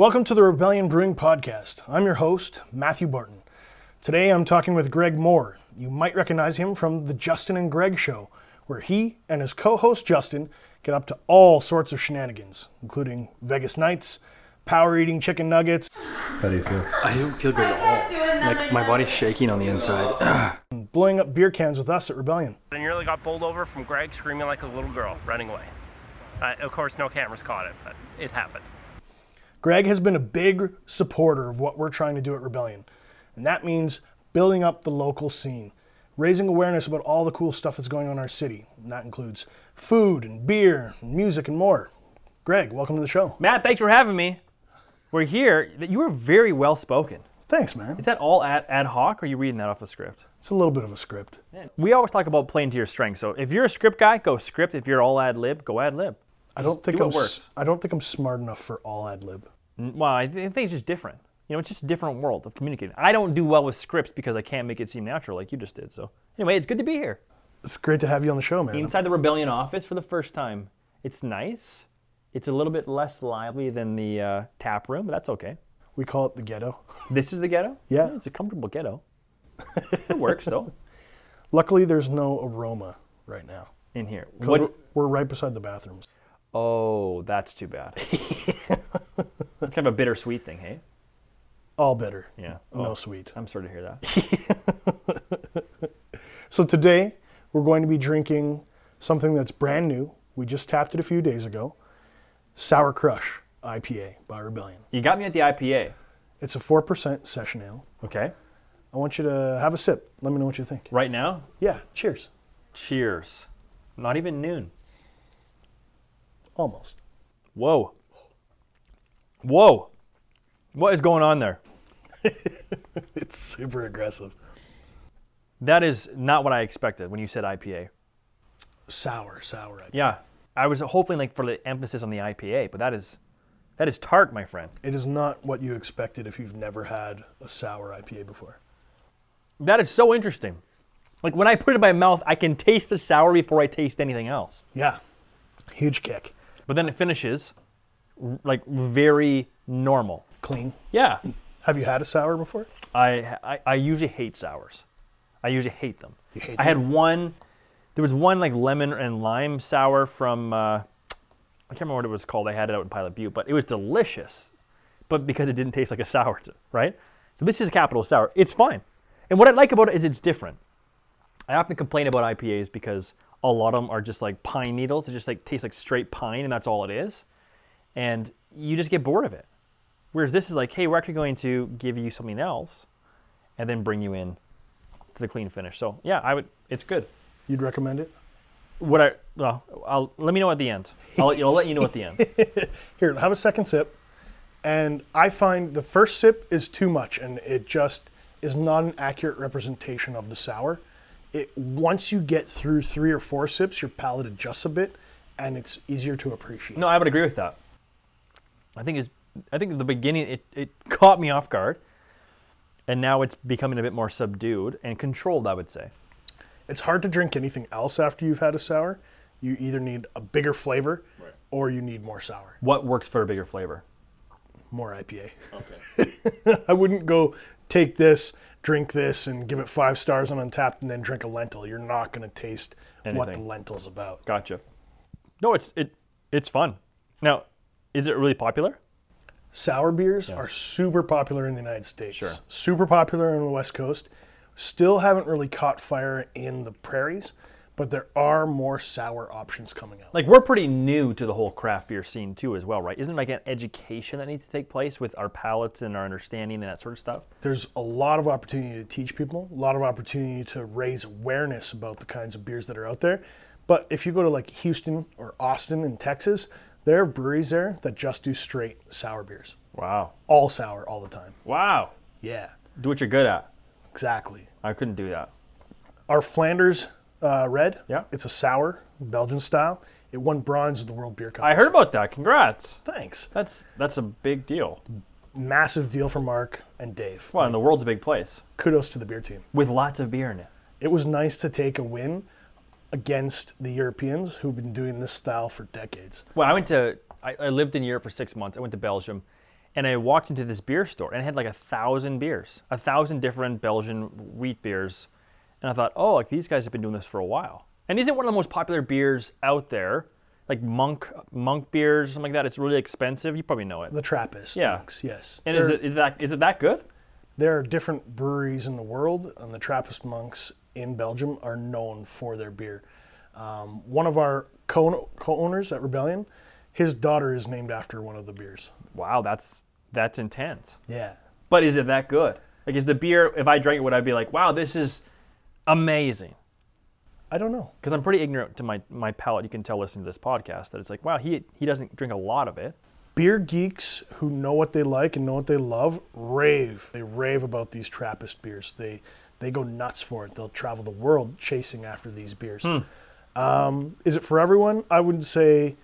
Welcome to the Rebellion Brewing Podcast. I'm your host, Matthew Barton. Today I'm talking with Greg Moore. You might recognize him from the Justin and Greg show, where he and his co host Justin get up to all sorts of shenanigans, including Vegas nights, power eating chicken nuggets, How do you feel? I don't feel good at all. Like my body's shaking on the inside. blowing up beer cans with us at Rebellion. I nearly got bowled over from Greg screaming like a little girl, running away. Uh, of course, no cameras caught it, but it happened. Greg has been a big supporter of what we're trying to do at Rebellion, and that means building up the local scene, raising awareness about all the cool stuff that's going on in our city. And that includes food and beer, and music, and more. Greg, welcome to the show. Matt, thanks for having me. We're here. You were very well spoken. Thanks, man. Is that all ad, ad hoc, or are you reading that off a script? It's a little bit of a script. We always talk about playing to your strengths. So if you're a script guy, go script. If you're all ad lib, go ad lib. I don't think do I'm. what works. s- I don't think I'm smart enough for all ad lib. Well, I thi- I think it's just different. You know, it's just a different world of communicating. I don't do well with scripts because I can't make it seem natural like you just did. So anyway, it's good to be here It's great to have you on the show, man. inside the Rebellion office for the first time. It's nice. It's a little bit less lively than the uh, tap room, but that's okay. We call it the ghetto. This is the ghetto. Yeah. it's a comfortable ghetto. it works though. Luckily, there's no aroma right now. In here. What? We're right beside the bathrooms. Oh, that's too bad. it's kind of a bittersweet thing, hey? All bitter. Yeah. No Oh, sweet. I'm sorry to hear that. So today we're going to be drinking something that's brand new. We just tapped it a few days ago. Sour Crush IPA by Rebellion. You got me at the IPA. It's a 4% session ale. Okay. I want you to have a sip. Let me know what you think. Right now, Yeah, cheers. cheers. Not even noon. Almost. Whoa. Whoa. What is going on there? It's super aggressive. That is not what I expected when you said IPA. Sour, sour IPA. Yeah. I was hoping like for the emphasis on the IPA, but that is that is tart, my friend. It is not what you expected if you've never had a sour IPA before. That is so interesting. Like when I put it in my mouth, I can taste the sour before I taste anything else. Yeah, huge kick. But then it finishes like very normal. Clean. Yeah. Have you had a sour before? I, I, I usually hate sours. I usually hate them. You hate I had one, there was one like lemon and lime sour from, uh, I can't remember what it was called. I had it out in Pilot Butte, but it was delicious. But because it didn't taste like a sour, right? So this is a capital sour. It's fine. And what I like about it is it's different. I often complain about IPAs because a lot of them are just like pine needles. It just like tastes like straight pine, and that's all it is. And you just get bored of it. Whereas this is like, hey, we're actually going to give you something else, and then bring you in to the clean finish. So yeah, I would. It's good. You'd recommend it? What I well, I'll let me know at the end. I'll, let you- I'll let you know at the end. Here, have a second sip. And I find the first sip is too much and it just is not an accurate representation of the sour. It once you get through 3 or 4 sips, your palate adjusts a bit and it's easier to appreciate. No, I would agree with that. I think it's. I think at the beginning it, it caught me off guard, and now it's becoming a bit more subdued and controlled. I would say. It's hard to drink anything else after you've had a sour. You either need a bigger flavor right. or you need more sour, What works for a bigger flavor? more IPA. Okay. I wouldn't go take this, drink this, and give it five stars on Untappd, and then drink a lentil. You're not going to taste Anything. what the Anything. lentil's about. Gotcha. No, it's it it's fun. Now, is it really popular? Sour beers are super popular in the United States. Sure. Super popular on the West Coast. Still haven't really caught fire in the prairies, but there are more sour options coming out. Like we're pretty new to the whole craft beer scene too, as well, right? Isn't it like an education that needs to take place with our palates and our understanding and that sort of stuff? There's a lot of opportunity to teach people, a lot of opportunity to raise awareness about the kinds of beers that are out there. But if you go to like Houston or Austin in Texas, there are breweries there that just do straight sour beers. Wow. All sour all the time. Wow. Yeah, Do what you're good at. exactly. I couldn't do that. Our Flanders uh, Red, Yeah. it's a sour, Belgian style. It won bronze at the World Beer Cup. I heard about that. Congrats. Thanks. That's that's a big deal. Massive deal for Mark and Dave. Well, and the world's a big place Kudos to the beer team. with lots of beer in it. It was nice to take a win against the Europeans who've been doing this style for decades. Well, I went to I, I lived in Europe for six months. I went to Belgium, And I walked into this beer store and it had like a thousand beers, a thousand different Belgian wheat beers. And I thought, oh, like these guys have been doing this for a while. And isn't one of the most popular beers out there, like monk monk beers or something like that? It's really expensive. You probably know it. The Trappist Yeah. monks, yes. And is it is that is it that good? There are different breweries in the world, and the Trappist monks in Belgium are known for their beer. Um, one of our co- co-owners at Rebellion, his daughter is named after one of the beers. Wow, that's that's intense. Yeah. But is it that good? Like, is the beer? If I drank it, would I be like, wow, this is amazing? I don't know. Because I'm pretty ignorant to my my palate. You can tell listening to this podcast that it's like, wow, he he doesn't drink a lot of it. Beer geeks who know what they like and know what they love rave. They rave about these Trappist beers. They they go nuts for it. They'll travel the world chasing after these beers. Um, is it for everyone? I would say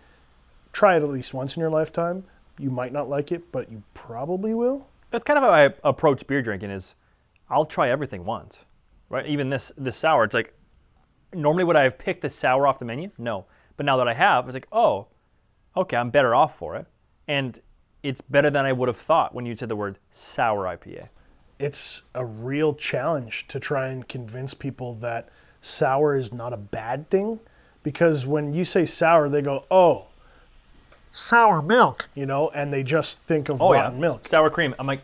try it at least once in your lifetime. You might not like it, but you probably will. That's kind of how I approach beer drinking. Is I'll try everything once, right? Even this this sour. It's like normally would I have picked the sour off the menu? No, but now that I have, it's like, oh, okay, I'm better off for it, and it's better than I would have thought when you said the word sour IPA. It's a real challenge to try and convince people that sour is not a bad thing because when you say sour, they go, "Oh, sour milk," you know, and they just think of Oh rotten yeah, milk. sour cream. I'm like,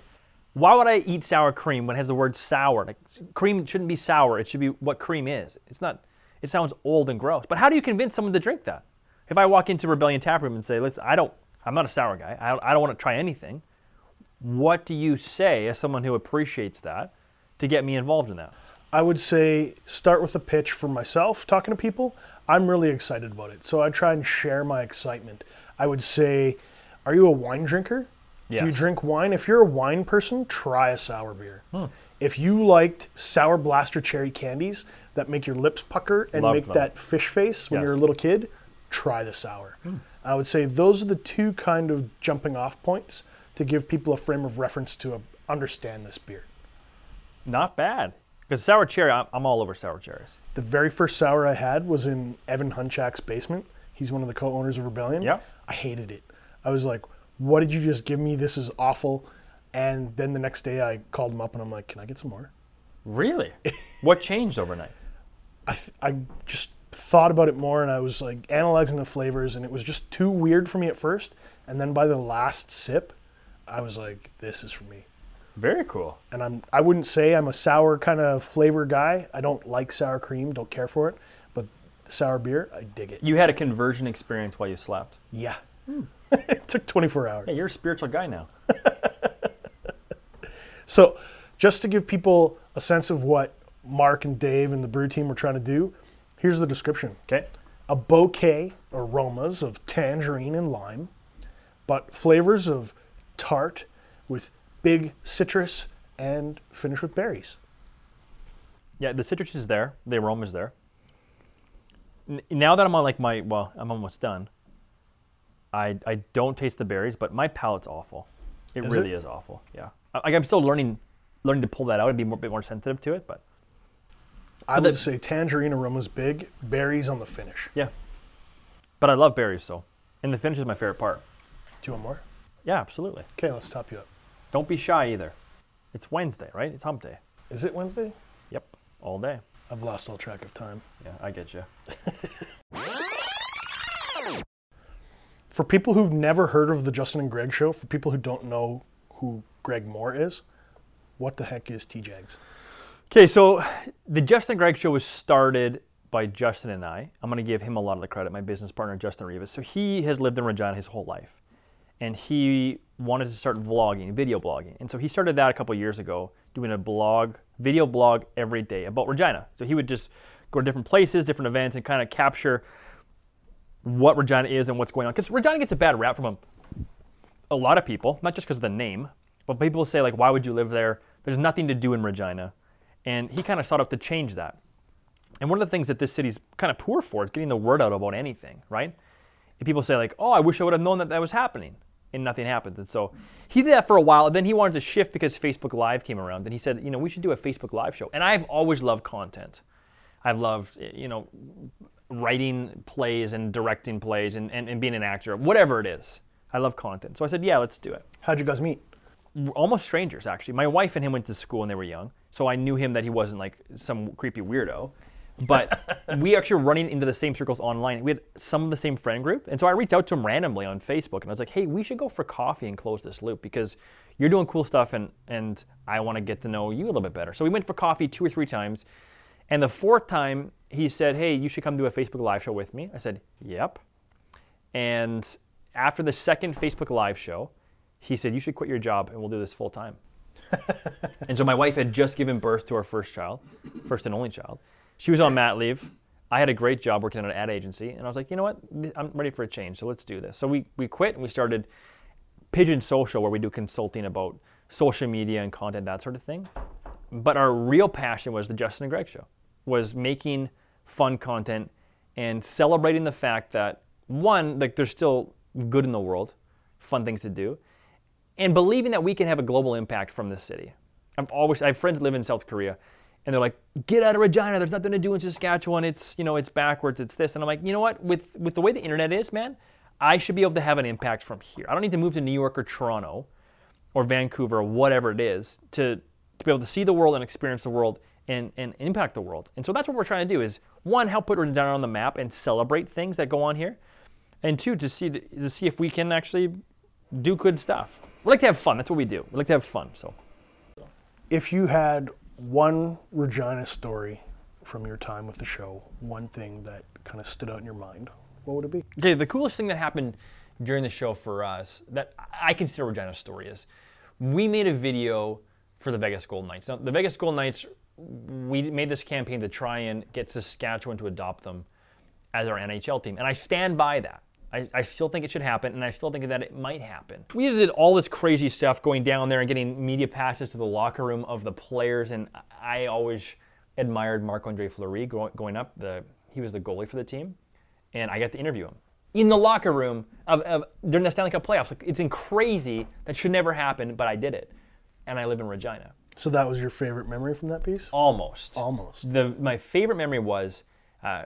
why would I eat sour cream when it has the word sour? Like, cream shouldn't be sour. It should be what cream is. It's not. It sounds old and gross. But how do you convince someone to drink that? If I walk into Rebellion Tap Room and say, "Listen, I don't. I'm not a sour guy. I don't, I don't want to try anything." What do you say as someone who appreciates that to get me involved in that? I would say start with a pitch for myself talking to people. I'm really excited about it. So I try and share my excitement. I would say, are you a wine drinker? Do you drink wine? If you're a wine person, try a sour beer. Hmm. If you liked sour blaster cherry candies that make your lips pucker and Love make them. that fish face when Yes. you're a little kid, try the sour. Hmm. I would say those are the two kind of jumping off points to give people a frame of reference to uh, understand this beer. Not bad. Because sour cherry, I'm, all over sour cherries. The very first sour I had was in Evan Hunchak's basement. He's one of the co-owners of Rebellion. Yeah. I hated it. I was like, "What did you just give me? This is awful." And then the next day, I called him up and I'm like, "Can I get some more?" Really? what changed overnight? I th- I just thought about it more and I was like analyzing the flavors and it was just too weird for me at first. And then by the last sip, I was like, "This is for me." Very cool. And I'm I wouldn't say I'm a sour kind of flavor guy. I don't like sour cream, don't care for it. But sour beer, I dig it. You had a conversion experience while you slept. Yeah. Hmm. it took 24 hours. Hey, you're a spiritual guy now. So, just to give people a sense of what Mark and Dave and the brew team were trying to do, here's the description Okay. a bouquet aromas of tangerine and lime, but flavors of tart with big citrus and finish with berries. Yeah, the citrus is there. The aroma is there. N- now that I'm on like my well, I'm almost done. I I don't taste the berries, but my palate's awful. It Is really it? is awful. Yeah. I, like I'm still learning learning to pull that out and be more, bit more sensitive to it, but I But would the- say tangerine aromas big, berries on the finish. yeah. But I love berries so, and the finish is my favorite part. Do you want more? Yeah, absolutely. Okay, let's top you up. Don't be shy either. It's Wednesday, right? It's hump day. Is it Wednesday? Yep, all day. I've lost all track of time. Yeah, I get you. For people who've never heard of the Justin and Greg show, for people who don't know who Greg Moore is, what the heck is TJags? Okay, so the Justin and Greg show was started by Justin and I. I'm going to give him a lot of the credit, my business partner, Justin Rivas. So he has lived in Regina his whole life. And he wanted to start vlogging, video blogging. And so he started that a couple years ago, doing a blog, video blog every day about Regina. So he would just go to different places, different events, and kind of capture what Regina is and what's going on. Because Regina gets a bad rap from a, a lot of people, not just because of the name, but people say, like, why would you live there? There's nothing to do in Regina. And he kind of sought out to change that. And one of the things that this city's kind of poor for is getting the word out about anything, right? And people say, like, oh, I wish I would have known that that was happening. And nothing happened. And so he did that for a while. And then he wanted to shift because Facebook Live came around. And he said, you know, we should do a Facebook Live show. And I've always loved content. I've loved, you know, writing plays and directing plays and, and, and being an actor, whatever it is. I love content. So I said, yeah, let's do it. How'd you guys meet? Almost strangers, actually. My wife and him went to school when they were young, so I knew him that he wasn't like some creepy weirdo. But we actually were running into the same circles online. We had some of the same friend group, and so I reached out to him randomly on Facebook, and I was like, "Hey, we should go for coffee and close this loop because you're doing cool stuff, and and I want to get to know you a little bit better." So we went for coffee two or three times, and the fourth time he said, "Hey, you should come do a Facebook Live show with me." I said, "Yep." And after the second Facebook Live show, he said, You should quit your job and we'll do this full time. and so my wife had just given birth to our first child, first and only child. She was on mat leave. I had a great job working at an ad agency, and I was like, you know what? I'm ready for a change, so let's do this. So we, we quit and we started Pigeon Social, where we do consulting about social media and content, that sort of thing. But our real passion was the Justin and Greg show, was making fun content and celebrating the fact that one, like there's still good in the world, fun things to do, and believing that we can have a global impact from this city. I'm always I have friends that live in South Korea, and they're like, "Get out of Regina. There's nothing to do in Saskatchewan. It's you know it's backwards. It's this." And I'm like, you know what? With with the way the internet is, man, I should be able to have an impact from here. I don't need to move to New York or Toronto, or Vancouver or whatever it is to to be able to see the world and experience the world and, and impact the world. And so that's what we're trying to do is one, help put Regina on the map and celebrate things that go on here and two to see to see if we can actually do good stuff. We like to have fun. That's what we do. We like to have fun. So, if you had one Regina story from your time with the show, one thing that kind of stood out in your mind, what would it be? Okay, the coolest thing that happened during the show for us that I consider Regina's story is we made a video for the Vegas Golden Knights. Now, the Vegas Golden Knights, we made this campaign to try and get Saskatchewan to adopt them as our NHL team, and I stand by that. I, I, still think it should happen, and I still think that it might happen. We did all this crazy stuff going down there and getting media passes to the locker room of the players, and I always admired Marc-Andre Fleury going up. The, he was the goalie for the team, and I got to interview him in the locker room of, of, during the Stanley Cup playoffs. Like, it's crazy. That should never happen, but I did it, and I live in Regina. So that was your favorite memory from that piece? Almost. Almost. The, my favorite memory was uh,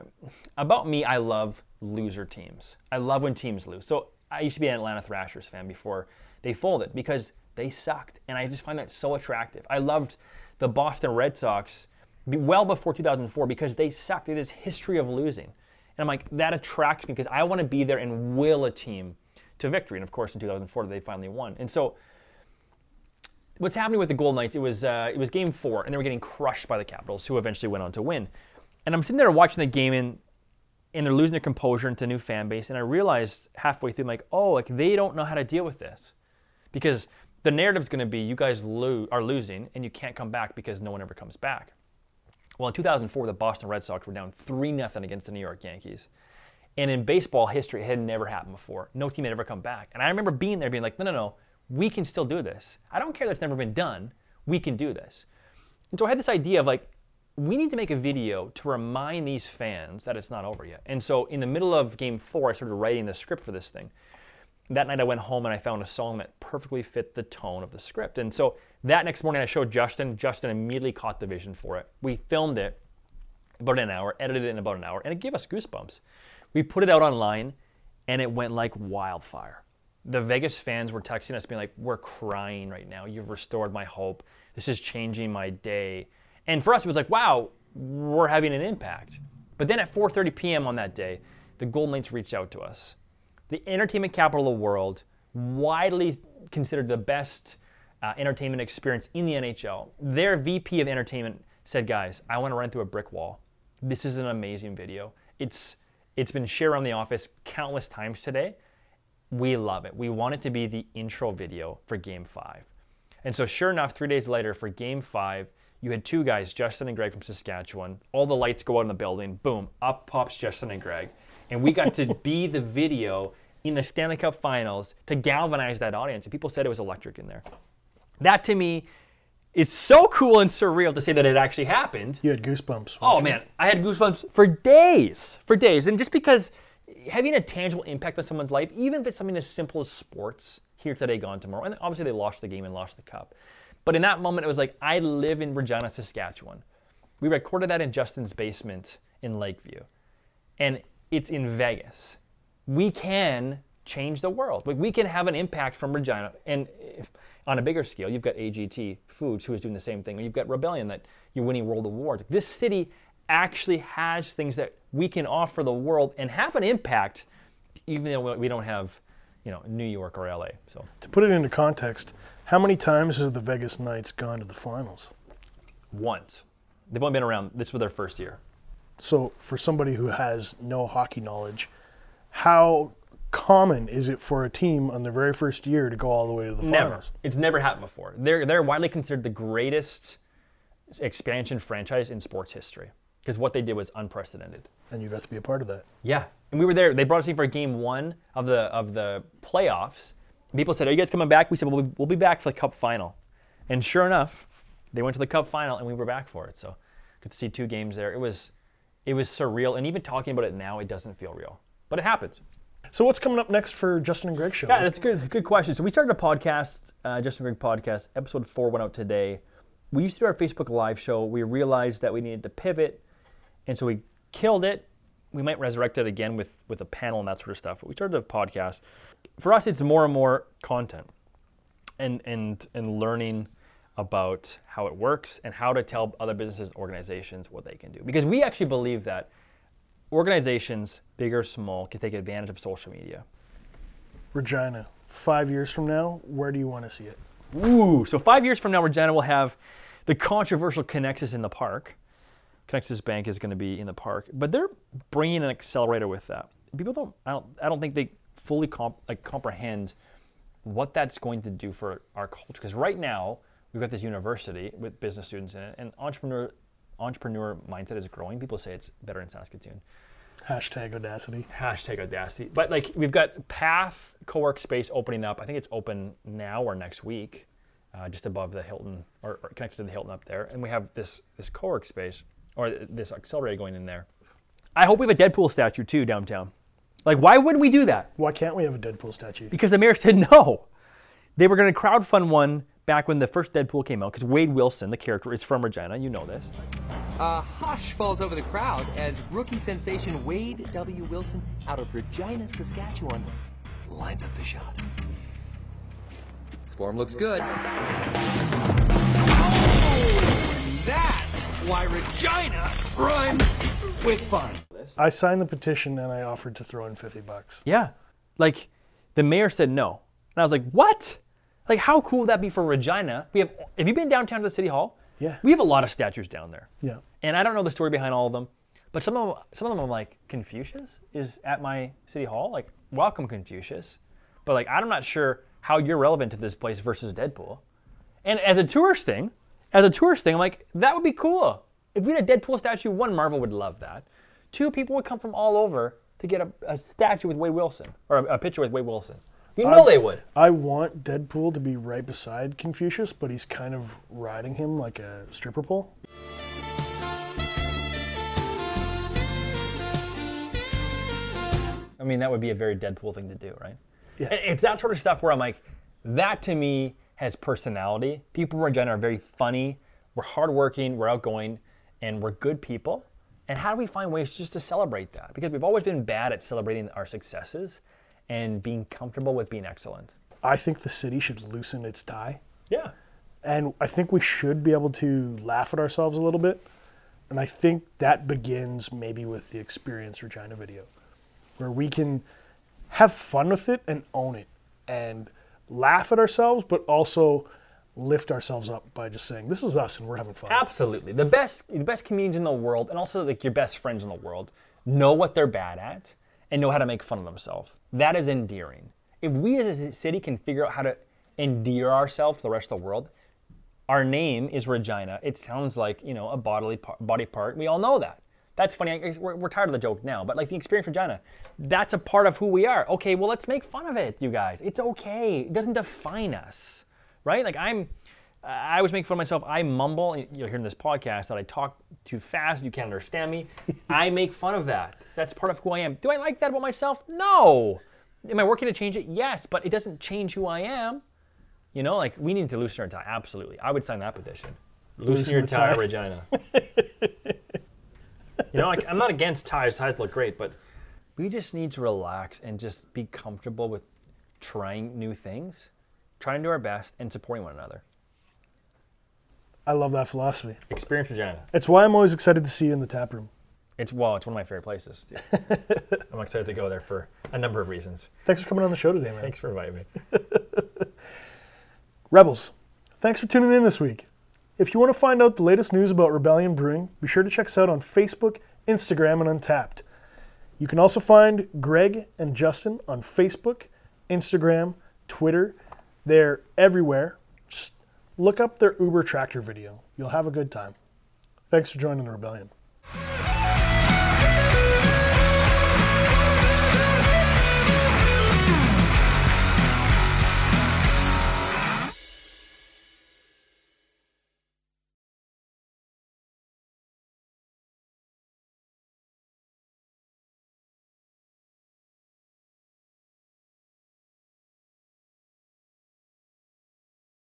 about me. I love loser teams. I love when teams lose. So I used to be an Atlanta Thrashers fan before they folded because they sucked. And I just find that so attractive. I loved the Boston Red Sox well before 2004 because they sucked. It is history of losing. And I'm like, that attracts me because I want to be there and will a team to victory. And of course, in 2004, they finally won. And so what's happening with the Golden Knights, it was, uh, it was game four, and they were getting crushed by the Capitals, who eventually went on to win. And I'm sitting there watching the game, and and they're losing their composure into a new fan base. And I realized halfway through, I'm like, oh, like they don't know how to deal with this, because the narrative's going to be you guys lo- are losing and you can't come back because no one ever comes back. Well, in 2004, the Boston Red Sox were down three nothing against the New York Yankees. And in baseball history, it had never happened before. No team had ever come back. And I remember being there being like, no, no, no, we can still do this. I don't care that it's never been done. We can do this. And so I had this idea of like, we need to make a video to remind these fans that it's not over yet. And so in the middle of game four, I started writing the script for this thing. That night I went home and I found a song that perfectly fit the tone of the script. And so that next morning I showed Justin. Justin immediately caught the vision for it. We filmed it about an hour, edited it in about an hour, and it gave us goosebumps. We put it out online and it went like wildfire. The Vegas fans were texting us being like, we're crying right now. You've restored my hope. This is changing my day and for us, it was like, wow, we're having an impact. But then at 4:30 p.m. on that day, the Golden Knights reached out to us. The entertainment capital of the world, widely considered the best uh, entertainment experience in the NHL. Their VP of entertainment said, "Guys, I want to run through a brick wall. This is an amazing video. It's it's been shared around the office countless times today. We love it. We want it to be the intro video for Game Five. And so, sure enough, three days later for Game Five, you had two guys, Justin and Greg from Saskatchewan. All the lights go out in the building. Boom, up pops Justin and Greg. And we got to be the video in the Stanley Cup finals to galvanize that audience. And people said it was electric in there. That to me is so cool and surreal to say that it actually happened. You had goosebumps. Oh, man. I had goosebumps for days. For days. And just because having a tangible impact on someone's life, even if it's something as simple as sports, here today, gone tomorrow. And obviously, they lost the game and lost the cup. But in that moment, it was like, I live in Regina, Saskatchewan. We recorded that in Justin's basement in Lakeview. And it's in Vegas. We can change the world. Like we can have an impact from Regina, and on a bigger scale, you've got AGT Foods who is doing the same thing. You've got Rebellion that you're winning world awards. This city actually has things that we can offer the world and have an impact, even though we don't have, you know, New York or LA. So To put it into context, how many times have the Vegas Knights gone to the finals? once, they've only been around. This was their first year. So, for somebody who has no hockey knowledge, how common is it for a team on their very first year to go all the way to the finals? Never. It's never happened before. They're they're widely considered the greatest expansion franchise in sports history because what they did was unprecedented. And you got to be a part of that. Yeah, and we were there. They brought us in for game one of the of the playoffs. People said, "Are you guys coming back?" We said, "We'll be, we'll be back for the Cup final," and sure enough, they went to the Cup final, and we were back for it. So, good to see two games there. It was it was surreal, and even talking about it now, it doesn't feel real, but it happens. So, what's coming up next for Justin and Greg show? Yeah, that's good. Good question. So we started a podcast, uh, Justin Greg podcast. Episode four went out today. We used to do our Facebook Live show. We realized that we needed to pivot, and so we killed it. We might resurrect it again with with a panel and that sort of stuff. But we started a podcast. For us, it's more and more content, and and and learning about how it works and how to tell other businesses organizations what they can do. Because we actually believe that organizations, big or small, can take advantage of social media. Regina, five years from now, where do you want to see it? Ooh, so five years from now, Regina will have the controversial Conexus in the park. Conexus Bank is going to be in the park, but they're bringing an accelerator with that. People don't, I don't, I don't think they fully comp, like comprehend what that's going to do for our culture. Because right now, we've got this university with business students in it, and entrepreneur, entrepreneur mindset is growing. People say it's better in Saskatoon Hashtag audacity. hashtag audacity. But like we've got Path co-work space opening up. I think it's open now or next week, uh, just above the Hilton or, or connected to the Hilton up there. And we have this this co-work space or this accelerator going in there. I hope we have a Deadpool statue too downtown. Like why wouldn't we do that? Why can't we have a Deadpool statue? Because the mayor said no. They were going to crowdfund one back when the first Deadpool came out. Because Wade Wilson, the character, is from Regina. You know this. A hush falls over the crowd as rookie sensation Wade W. Wilson out of Regina, Saskatchewan lines up the shot. His form looks good. That's why Regina runs with fun. I signed the petition and I offered to throw in 50 bucks. Yeah. Like the mayor said no. And I was like, what? Like how cool would that be for Regina? We have have you been downtown to the city hall? Yeah. We have a lot of statues down there. Yeah. And I don't know the story behind all of them, but some of them, some of them I'm like, Confucius is at my city hall? Like, welcome Confucius. But like I'm not sure how you're relevant to this place versus Deadpool. And as a tourist thing, as a tourist thing, I'm like, that would be cool. If we had a Deadpool statue, one, Marvel would love that. Two, people would come from all over to get a, a statue with Wade Wilson or a, a picture with Wade Wilson. You know they would. I want Deadpool to be right beside Confucius, but he's kind of riding him like a stripper pole. I mean, that would be a very Deadpool thing to do, right? Yeah. It's that sort of stuff where I'm like, that to me has personality. People in Regina are very funny. We're hardworking, we're outgoing, and we're good people. And how do we find ways just to celebrate that? Because we've always been bad at celebrating our successes and being comfortable with being excellent. I think the city should loosen its tie. Yeah. And I think we should be able to laugh at ourselves a little bit. And I think that begins maybe with the Experience Regina video, where we can have fun with it and own it and laugh at ourselves, but also lift ourselves up by just saying, this is us and we're having fun. Absolutely. The best the best comedians in the world and also like your best friends in the world know what they're bad at and know how to make fun of themselves. That is endearing. If we as a city can figure out how to endear ourselves to the rest of the world, our name is Regina. It sounds like, you know, a bodily par- body part. We all know that. That's funny. I we're, we're tired of the joke now, but like the experience Regina, that's a part of who we are. Okay, well, let's make fun of it, you guys. It's okay. It doesn't define us, right? Like I'm, I always make fun of myself. I mumble. You'll hear in this podcast that I talk too fast. You can't understand me. I make fun of that. That's part of who I am. Do I like that about myself? No. Am I working to change it? Yes, but it doesn't change who I am. You know, like we need to loosen our tie. Absolutely. I would sign that petition. Loosen, Loosen your tie, tie. Regina. you know, like, I'm not against ties. Ties look great, but we just need to relax and just be comfortable with trying new things, trying to do our best, and supporting one another. I love that philosophy. Experience Regina. It's why I'm always excited to see you in the tap room. It's well, it's one of my favorite places. I'm excited to go there for a number of reasons. Thanks for coming on the show today, man. Thanks for inviting me. Rebels, thanks for tuning in this week. If you want to find out the latest news about Rebellion Brewing, be sure to check us out on Facebook, Instagram, and Untappd. You can also find Greg and Justin on Facebook, Instagram, Twitter. They're everywhere. Just look up their Uber tractor video. You'll have a good time. Thanks for joining the Rebellion.